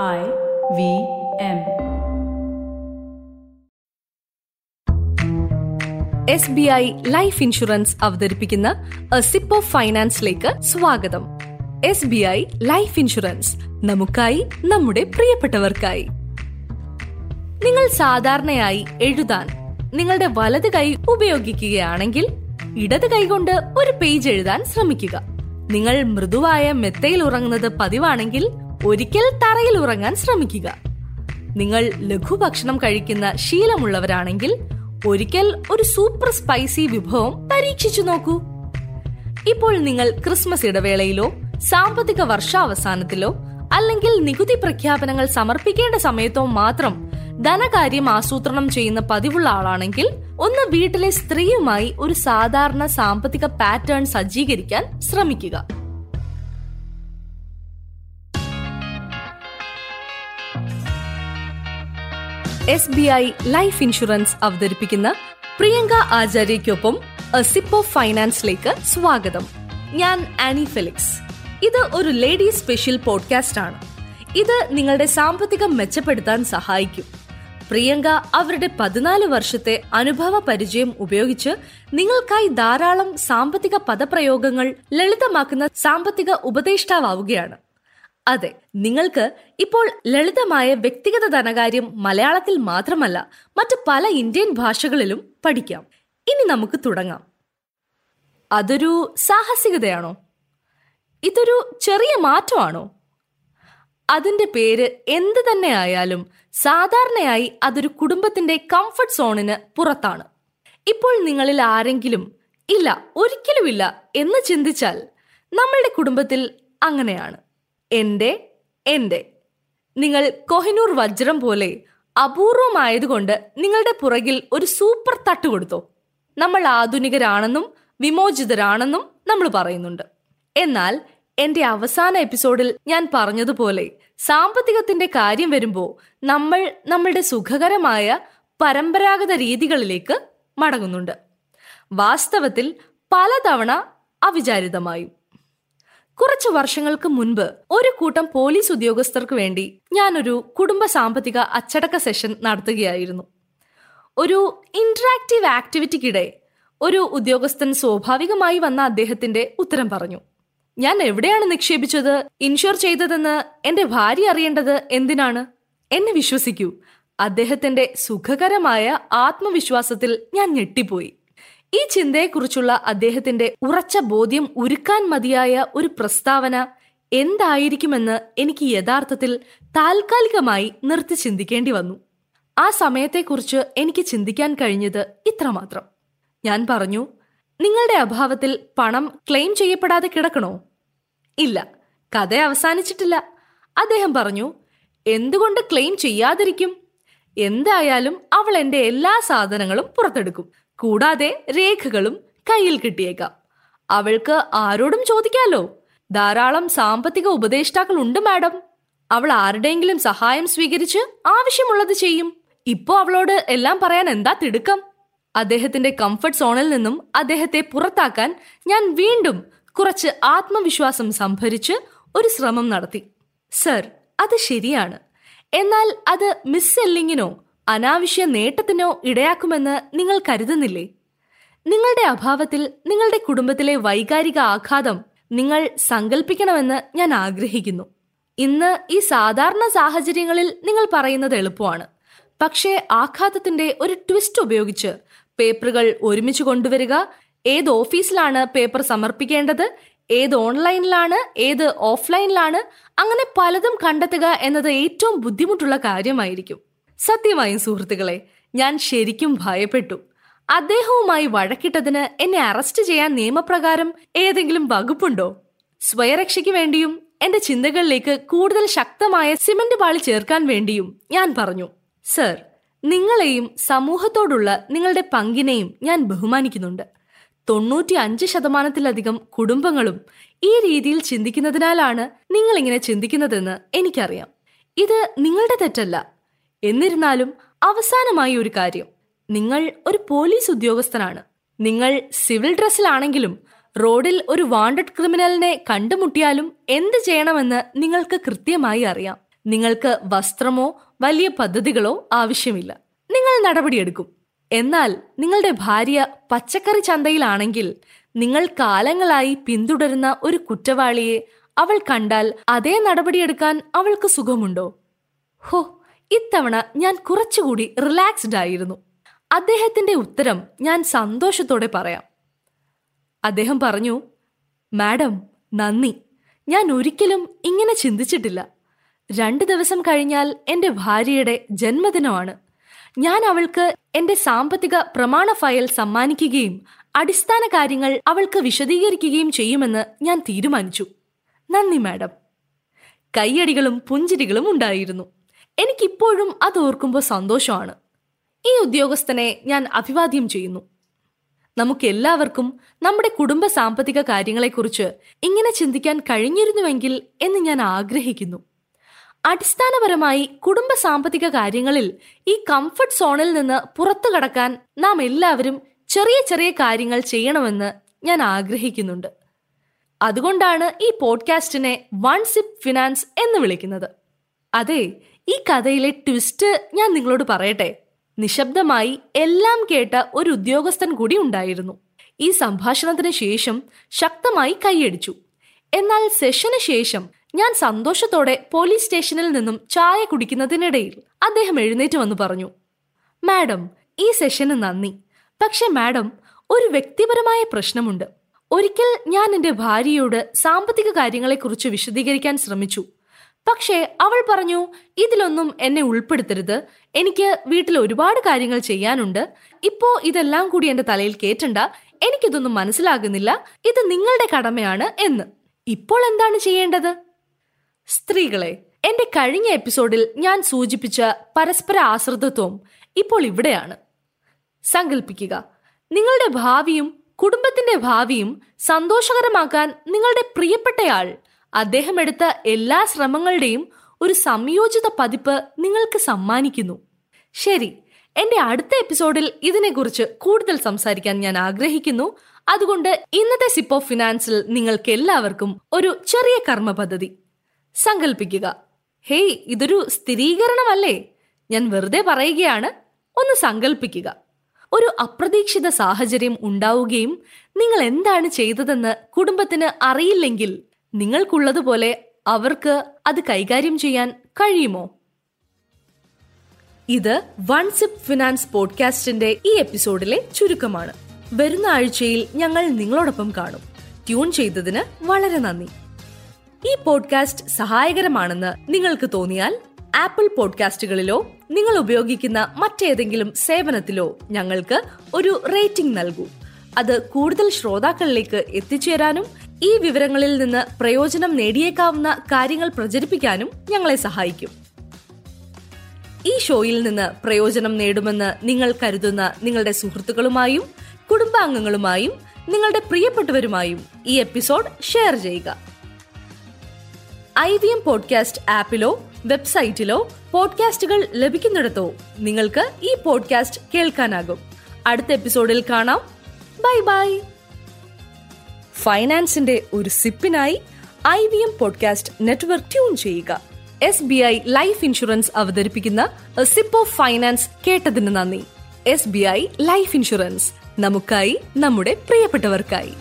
I V M. S B I life insurance അവതരിപ്പിക്കുന്ന sip of ഫൈനാൻസിലേക്ക് സ്വാഗതം. S B I life insurance നമുക്കായി നമ്മുടെ പ്രിയപ്പെട്ടവർക്കായി. നിങ്ങൾ സാധാരണയായി എഴുതാൻ നിങ്ങളുടെ വലത് കൈ ഉപയോഗിക്കുകയാണെങ്കിൽ ഇടത് കൈകൊണ്ട് ഒരു പേജ് എഴുതാൻ ശ്രമിക്കുക. നിങ്ങൾ മൃദുവായ മെത്തയിൽ ഉറങ്ങുന്നത് പതിവാണെങ്കിൽ ഒരിക്കൽ തറയിൽ ഉറങ്ങാൻ ശ്രമിക്കുക. നിങ്ങൾ ലഘുഭക്ഷണം കഴിക്കുന്ന ശീലമുള്ളവരാണെങ്കിൽ ഒരിക്കൽ ഒരു സൂപ്പർ സ്പൈസി വിഭവം പരീക്ഷിച്ചു നോക്കൂ. ഇപ്പോൾ നിങ്ങൾ ക്രിസ്മസ് ഇടവേളയിലോ സാമ്പത്തിക വർഷാവസാനത്തിലോ അല്ലെങ്കിൽ നികുതി പ്രഖ്യാപനങ്ങൾ സമർപ്പിക്കേണ്ട സമയത്തോ മാത്രം ധനകാര്യം ആസൂത്രണം ചെയ്യുന്ന പതിവുള്ള ആളാണെങ്കിൽ ഒന്ന് വീട്ടിലെ സ്ത്രീയുമായി ഒരു സാധാരണ സാമ്പത്തിക പാറ്റേൺ സജ്ജീകരിക്കാൻ ശ്രമിക്കുക. S B I life insurance അവതരിപ്പിക്കുന്ന പ്രിയങ്ക ആചാര്യയ്ക്കൊപ്പം സിപ്പ് ഓഫ് ഫൈനാൻസിലേക്ക് സ്വാഗതം. ഞാൻ ആനി ഫെലിക്സ്. ഇത് ഒരു ലേഡി സ്പെഷ്യൽ പോഡ്കാസ്റ്റ് ആണ്. ഇത് നിങ്ങളുടെ സാമ്പത്തികം മെച്ചപ്പെടുത്താൻ സഹായിക്കും. പ്രിയങ്ക അവരുടെ പതിനാല് വർഷത്തെ അനുഭവ പരിചയം ഉപയോഗിച്ച് നിങ്ങൾക്കായി ധാരാളം സാമ്പത്തിക പദപ്രയോഗങ്ങൾ ലളിതമാക്കുന്ന സാമ്പത്തിക ഉപദേഷ്ടാവുകയാണ് അതെ നിങ്ങൾക്ക് ഇപ്പോൾ ലളിതമായ വ്യക്തിഗത ധനകാര്യം മലയാളത്തിൽ മാത്രമല്ല മറ്റ് പല ഇന്ത്യൻ ഭാഷകളിലും പഠിക്കാം. ഇനി നമുക്ക് തുടങ്ങാം. അതൊരു സാഹസികതയാണോ? ഇതൊരു ചെറിയ മാറ്റമാണോ? അതിന്റെ പേര് എന്ത് തന്നെ ആയാലും സാധാരണയായി അതൊരു കുടുംബത്തിന്റെ കംഫർട്ട് സോണിന് പുറത്താണ്. ഇപ്പോൾ നിങ്ങളിൽ ആരെങ്കിലും ഇല്ല ഒരിക്കലുമില്ല എന്ന് ചിന്തിച്ചാൽ നമ്മളുടെ കുടുംബത്തിൽ അങ്ങനെയാണ്. എന്റെ എന്റെ. നിങ്ങൾ കൊഹിനൂർ വജ്രം പോലെ അപൂർവമായതുകൊണ്ട് നിങ്ങളുടെ പുറകിൽ ഒരു സൂപ്പർ തട്ട് കൊടുത്തു. നമ്മൾ ആധുനികരാണെന്നും വിമോചിതരാണെന്നും നമ്മൾ പറയുന്നുണ്ട്. എന്നാൽ എന്റെ അവസാന എപ്പിസോഡിൽ ഞാൻ പറഞ്ഞതുപോലെ സാമ്പത്തികത്തിന്റെ കാര്യം വരുമ്പോൾ നമ്മൾ നമ്മളുടെ സുഖകരമായ പരമ്പരാഗത രീതികളിലേക്ക് മടങ്ങുന്നുണ്ട്. വാസ്തവത്തിൽ പലതവണ അവിചാരിതമായും. കുറച്ചു വർഷങ്ങൾക്ക് മുൻപ് ഒരു കൂട്ടം പോലീസ് ഉദ്യോഗസ്ഥർക്ക് വേണ്ടി ഞാനൊരു കുടുംബ സാമ്പത്തിക അച്ചടക്ക സെഷൻ നടത്തുകയായിരുന്നു. ഒരു ഇന്ററാക്റ്റീവ് ആക്ടിവിറ്റിക്കിടെ ഒരു ഉദ്യോഗസ്ഥൻ സ്വാഭാവികമായി വന്ന അദ്ദേഹത്തിന്റെ ഉത്തരം പറഞ്ഞു. ഞാൻ എവിടെയാണ് നിക്ഷേപിച്ചത്? ഇൻഷുർ ചെയ്തതെന്ന് എന്റെ ഭാര്യ അറിയേണ്ടത് എന്തിനാണ്? എന്നെ വിശ്വസിക്കൂ. അദ്ദേഹത്തിന്റെ സുഖകരമായ ആത്മവിശ്വാസത്തിൽ ഞാൻ ഞെട്ടിപ്പോയി. ഈ ചിന്തയെക്കുറിച്ചുള്ള അദ്ദേഹത്തിന്റെ ഉറച്ച ബോധ്യം ഉരുക്കാൻ മതിയായ ഒരു പ്രസ്താവന എന്തായിരിക്കുമെന്ന് എനിക്ക് യഥാർത്ഥത്തിൽ താൽക്കാലികമായി നിർത്തി ചിന്തിക്കേണ്ടി വന്നു. ആ സമയത്തെക്കുറിച്ച് എനിക്ക് ചിന്തിക്കാൻ കഴിഞ്ഞത് ഇത്രമാത്രം. ഞാൻ പറഞ്ഞു നിങ്ങളുടെ അഭാവത്തിൽ പണം ക്ലെയിം ചെയ്യപ്പെടാതെ കിടക്കണോ? ഇല്ല കഥ അവസാനിച്ചിട്ടില്ല. അദ്ദേഹം പറഞ്ഞു എന്തുകൊണ്ട് ക്ലെയിം ചെയ്യാതിരിക്കും? എന്തായാലും അവൾ എന്റെ എല്ലാ സാധനങ്ങളും പുറത്തെടുക്കും. കൂടാതെ രേഖകളും കയ്യിൽ കിട്ടിയേക്കാം. അവൾക്ക് ആരോടും ചോദിക്കാലോ? ധാരാളം സാമ്പത്തിക ഉപദേഷ്ടാക്കൾ ഉണ്ട് മാഡം. അവൾ ആരുടെയെങ്കിലും സഹായം സ്വീകരിച്ച് ആവശ്യമുള്ളത് ചെയ്യും. ഇപ്പോ അവളോട് എല്ലാം പറയാൻ എന്താ തിടുക്കം? അദ്ദേഹത്തിന്റെ കംഫർട്ട് സോണിൽ നിന്നും അദ്ദേഹത്തെ പുറത്താക്കാൻ ഞാൻ വീണ്ടും കുറച്ച് ആത്മവിശ്വാസം സംഭരിച്ച് ഒരു ശ്രമം നടത്തി. സർ അത് ശരിയാണ്. എന്നാൽ അത് മിസ് സെല്ലിങ്ങിനോ അനാവശ്യ നേട്ടത്തിനോ ഇടയാക്കുമെന്ന് നിങ്ങൾ കരുതുന്നില്ലേ? നിങ്ങളുടെ അഭാവത്തിൽ നിങ്ങളുടെ കുടുംബത്തിലെ വൈകാരിക ആഘാതം നിങ്ങൾ സങ്കല്പിക്കണമെന്ന് ഞാൻ ആഗ്രഹിക്കുന്നു. ഇന്ന് ഈ സാധാരണ സാഹചര്യങ്ങളിൽ നിങ്ങൾ പറയുന്നത് എളുപ്പമാണ്. പക്ഷേ ആഘാതത്തിന്റെ ഒരു ട്വിസ്റ്റ് ഉപയോഗിച്ച് പേപ്പറുകൾ ഒരുമിച്ച് കൊണ്ടുവരിക ഏത് ഓഫീസിലാണ് പേപ്പർ സമർപ്പിക്കേണ്ടത് ഏത് ഓൺലൈനിലാണ് ഏത് ഓഫ്ലൈനിലാണ് അങ്ങനെ പലതും കണ്ടെത്തുക എന്നത് ഏറ്റവും ബുദ്ധിമുട്ടുള്ള കാര്യമായിരിക്കും. സത്യമായും സുഹൃത്തുക്കളെ ഞാൻ ശരിക്കും ഭയപ്പെട്ടു. അദ്ദേഹവുമായി വഴക്കിട്ടതിന് എന്നെ അറസ്റ്റ് ചെയ്യാൻ നിയമപ്രകാരം ഏതെങ്കിലും വകുപ്പുണ്ടോ? സ്വയരക്ഷയ്ക്ക് വേണ്ടിയും എന്റെ ചിന്തകളിലേക്ക് കൂടുതൽ ശക്തമായ സിമന്റ് പാളി ചേർക്കാൻ വേണ്ടിയും ഞാൻ പറഞ്ഞു. സർ നിങ്ങളെയും സമൂഹത്തോടുള്ള നിങ്ങളുടെ പങ്കിനെയും ഞാൻ ബഹുമാനിക്കുന്നുണ്ട്. തൊണ്ണൂറ്റി അഞ്ച് ശതമാനത്തിലധികം കുടുംബങ്ങളും ഈ രീതിയിൽ ചിന്തിക്കുന്നതിനാലാണ് നിങ്ങൾ ഇങ്ങനെ ചിന്തിക്കുന്നതെന്ന് എനിക്കറിയാം. ഇത് നിങ്ങളുടെ തെറ്റല്ല. എന്നിരുന്നാലും അവസാനമായി ഒരു കാര്യം. നിങ്ങൾ ഒരു പോലീസ് ഉദ്യോഗസ്ഥനാണ്. നിങ്ങൾ സിവിൽ ഡ്രസ്സിലാണെങ്കിലും റോഡിൽ ഒരു വാണ്ടഡ് ക്രിമിനലിനെ കണ്ടുമുട്ടിയാലും എന്ത് ചെയ്യണമെന്ന് നിങ്ങൾക്ക് കൃത്യമായി അറിയാം. നിങ്ങൾക്ക് വസ്ത്രമോ വലിയ പദ്ധതികളോ ആവശ്യമില്ല. നിങ്ങൾ നടപടിയെടുക്കും. എന്നാൽ നിങ്ങളുടെ ഭാര്യ പച്ചക്കറി ചന്തയിലാണെങ്കിൽ നിങ്ങൾ കാലങ്ങളായി പിന്തുടരുന്ന ഒരു കുറ്റവാളിയെ അവൾ കണ്ടാൽ അതേ നടപടിയെടുക്കാൻ അവൾക്ക് സുഖമുണ്ടോ? ഹോ ഇത്തവണ ഞാൻ കുറച്ചുകൂടി റിലാക്സ്ഡ് ആയിരുന്നു. അദ്ദേഹത്തിന്റെ ഉത്തരം ഞാൻ സന്തോഷത്തോടെ പറയാം. അദ്ദേഹം പറഞ്ഞു മാഡം നന്ദി. ഞാൻ ഒരിക്കലും ഇങ്ങനെ ചിന്തിച്ചിട്ടില്ല. രണ്ടു ദിവസം കഴിഞ്ഞാൽ എന്റെ ഭാര്യയുടെ ജന്മദിനമാണ്. ഞാൻ അവൾക്ക് എന്റെ സാമ്പത്തിക പ്രമാണ ഫയൽ സമ്മാനിക്കുകയും അടിസ്ഥാന കാര്യങ്ങൾ അവൾക്ക് വിശദീകരിക്കുകയും ചെയ്യുമെന്ന് ഞാൻ തീരുമാനിച്ചു. നന്ദി മാഡം. കയ്യടികളും പുഞ്ചിരികളും ഉണ്ടായിരുന്നു. എനിക്കിപ്പോഴും അത് ഓർക്കുമ്പോൾ സന്തോഷമാണ്. ഈ ഉദ്യോഗസ്ഥനെ ഞാൻ അഭിവാദ്യം ചെയ്യുന്നു. നമുക്കെല്ലാവർക്കും നമ്മുടെ കുടുംബ സാമ്പത്തിക കാര്യങ്ങളെക്കുറിച്ച് ഇങ്ങനെ ചിന്തിക്കാൻ കഴിഞ്ഞിരുന്നുവെങ്കിൽ എന്ന് ഞാൻ ആഗ്രഹിക്കുന്നു. അടിസ്ഥാനപരമായി കുടുംബ സാമ്പത്തിക കാര്യങ്ങളിൽ ഈ കംഫർട്ട് സോണിൽ നിന്ന് പുറത്തു കടക്കാൻ നാം എല്ലാവരും ചെറിയ ചെറിയ കാര്യങ്ങൾ ചെയ്യണമെന്ന് ഞാൻ ആഗ്രഹിക്കുന്നുണ്ട്. അതുകൊണ്ടാണ് ഈ പോഡ്കാസ്റ്റിനെ വൺ സിപ്പ് ഫിനാൻസ് എന്ന് വിളിക്കുന്നത്. അതെ ഈ കഥയിലെ ട്വിസ്റ്റ് ഞാൻ നിങ്ങളോട് പറയട്ടെ. നിശബ്ദമായി എല്ലാം കേട്ട ഒരു ഉദ്യോഗസ്ഥൻ കൂടി ഉണ്ടായിരുന്നു. ഈ സംഭാഷണത്തിന് ശേഷം ശക്തമായി കൈയടിച്ചു. എന്നാൽ സെഷന് ശേഷം ഞാൻ സന്തോഷത്തോടെ പോലീസ് സ്റ്റേഷനിൽ നിന്നും ചായ കുടിക്കുന്നതിനിടയിൽ അദ്ദേഹം എഴുന്നേറ്റ് വന്നു പറഞ്ഞു. മാഡം ഈ സെഷന് നന്ദി. പക്ഷെ മാഡം ഒരു വ്യക്തിപരമായ പ്രശ്നമുണ്ട്. ഒരിക്കൽ ഞാൻ എന്റെ ഭാര്യയോട് സാമ്പത്തിക കാര്യങ്ങളെക്കുറിച്ച് വിശദീകരിക്കാൻ ശ്രമിച്ചു. പക്ഷേ അവൾ പറഞ്ഞു ഇതിലൊന്നും എന്നെ ഉൾപ്പെടുത്തരുത്. എനിക്ക് വീട്ടിൽ ഒരുപാട് കാര്യങ്ങൾ ചെയ്യാനുണ്ട്. ഇപ്പോ ഇതെല്ലാം കൂടി എന്റെ തലയിൽ കേറ്റണ്ട. എനിക്കിതൊന്നും മനസ്സിലാകുന്നില്ല. ഇത് നിങ്ങളുടെ കടമയാണ് എന്ന്. ഇപ്പോൾ എന്താണ് ചെയ്യേണ്ടത്? സ്ത്രീകളെ എന്റെ കഴിഞ്ഞ എപ്പിസോഡിൽ ഞാൻ സൂചിപ്പിച്ച പരസ്പര ആശ്രിതത്വം ഇപ്പോൾ ഇവിടെയാണ്. സങ്കല്പിക്കുക നിങ്ങളുടെ ഭാവിയും കുടുംബത്തിന്റെ ഭാവിയും സന്തോഷകരമാക്കാൻ നിങ്ങളുടെ പ്രിയപ്പെട്ടയാൾ അദ്ദേഹം എടുത്ത എല്ലാ ശ്രമങ്ങളുടെയും ഒരു സംയോജിത പതിപ്പ് നിങ്ങൾക്ക് സമ്മാനിക്കുന്നു. ശരി എന്റെ അടുത്ത എപ്പിസോഡിൽ ഇതിനെക്കുറിച്ച് കൂടുതൽ സംസാരിക്കാൻ ഞാൻ ആഗ്രഹിക്കുന്നു. അതുകൊണ്ട് ഇന്നത്തെ സിപ്പ് ഓഫ് ഫിനാൻസിൽ നിങ്ങൾക്ക് എല്ലാവർക്കും ഒരു ചെറിയ കർമ്മ പദ്ധതി. സങ്കല്പിക്കുക ഹേയ് ഇതൊരു സ്ഥിരീകരണമല്ലേ? ഞാൻ വെറുതെ പറയുകയാണ്. ഒന്ന് സങ്കല്പിക്കുക ഒരു അപ്രതീക്ഷിത സാഹചര്യം ഉണ്ടാവുകയും നിങ്ങൾ എന്താണ് ചെയ്തതെന്ന് കുടുംബത്തിന് അറിയില്ലെങ്കിൽ നിങ്ങൾക്കുള്ളതുപോലെ അവർക്ക് അത് കൈകാര്യം ചെയ്യാൻ കഴിയുമോ? ഇത് വൺ സിപ്പ് ഫിനാൻസ് പോഡ്കാസ്റ്റിന്റെ ഈ എപ്പിസോഡിലെ ചുരുക്കമാണ്. വരുന്ന ആഴ്ചയിൽ ഞങ്ങൾ നിങ്ങളോടൊപ്പം കാണും. ട്യൂൺ ചെയ്തതിന് വളരെ നന്ദി. ഈ പോഡ്കാസ്റ്റ് സഹായകരമാണെന്ന് നിങ്ങൾക്ക് തോന്നിയാൽ ആപ്പിൾ പോഡ്കാസ്റ്റുകളിലോ നിങ്ങൾ ഉപയോഗിക്കുന്ന മറ്റേതെങ്കിലും സേവനത്തിലോ ഞങ്ങൾക്ക് ഒരു റേറ്റിംഗ് നൽകൂ. അത് കൂടുതൽ ശ്രോതാക്കളിലേക്ക് എത്തിച്ചേരാനും ഈ വിവരങ്ങളിൽ നിന്ന് പ്രയോജനം നേടിയേക്കാവുന്ന കാര്യങ്ങൾ പ്രചരിപ്പിക്കാനും ഞങ്ങളെ സഹായിക്കും. ഈ ഷോയിൽ നിന്ന് പ്രയോജനം നേടുമെന്ന് നിങ്ങൾ കരുതുന്ന നിങ്ങളുടെ സുഹൃത്തുക്കളുമായും കുടുംബാംഗങ്ങളുമായും നിങ്ങളുടെ പ്രിയപ്പെട്ടവരുമായും ഈ എപ്പിസോഡ് ഷെയർ ചെയ്യുക. ഐ വി എം പോഡ്കാസ്റ്റ് ആപ്പിലോ വെബ്സൈറ്റിലോ പോഡ്കാസ്റ്റുകൾ ലഭിക്കുന്നിടത്തോ നിങ്ങൾക്ക് ഈ പോഡ്കാസ്റ്റ് കേൾക്കാനാകും. അടുത്ത എപ്പിസോഡിൽ കാണാം. Bye bye. ഫൈനാൻസിന്റെ ഒരു സിപ്പിനായി I V M podcast network tune ചെയ്യുക. S B I life insurance അവതരിപ്പിക്കുന്ന സിപ്പ് ഓഫ് ഫൈനാൻസ് കേട്ടതിന് നന്ദി. S B I life insurance നമുക്കായി നമ്മുടെ പ്രിയപ്പെട്ടവർക്കായി.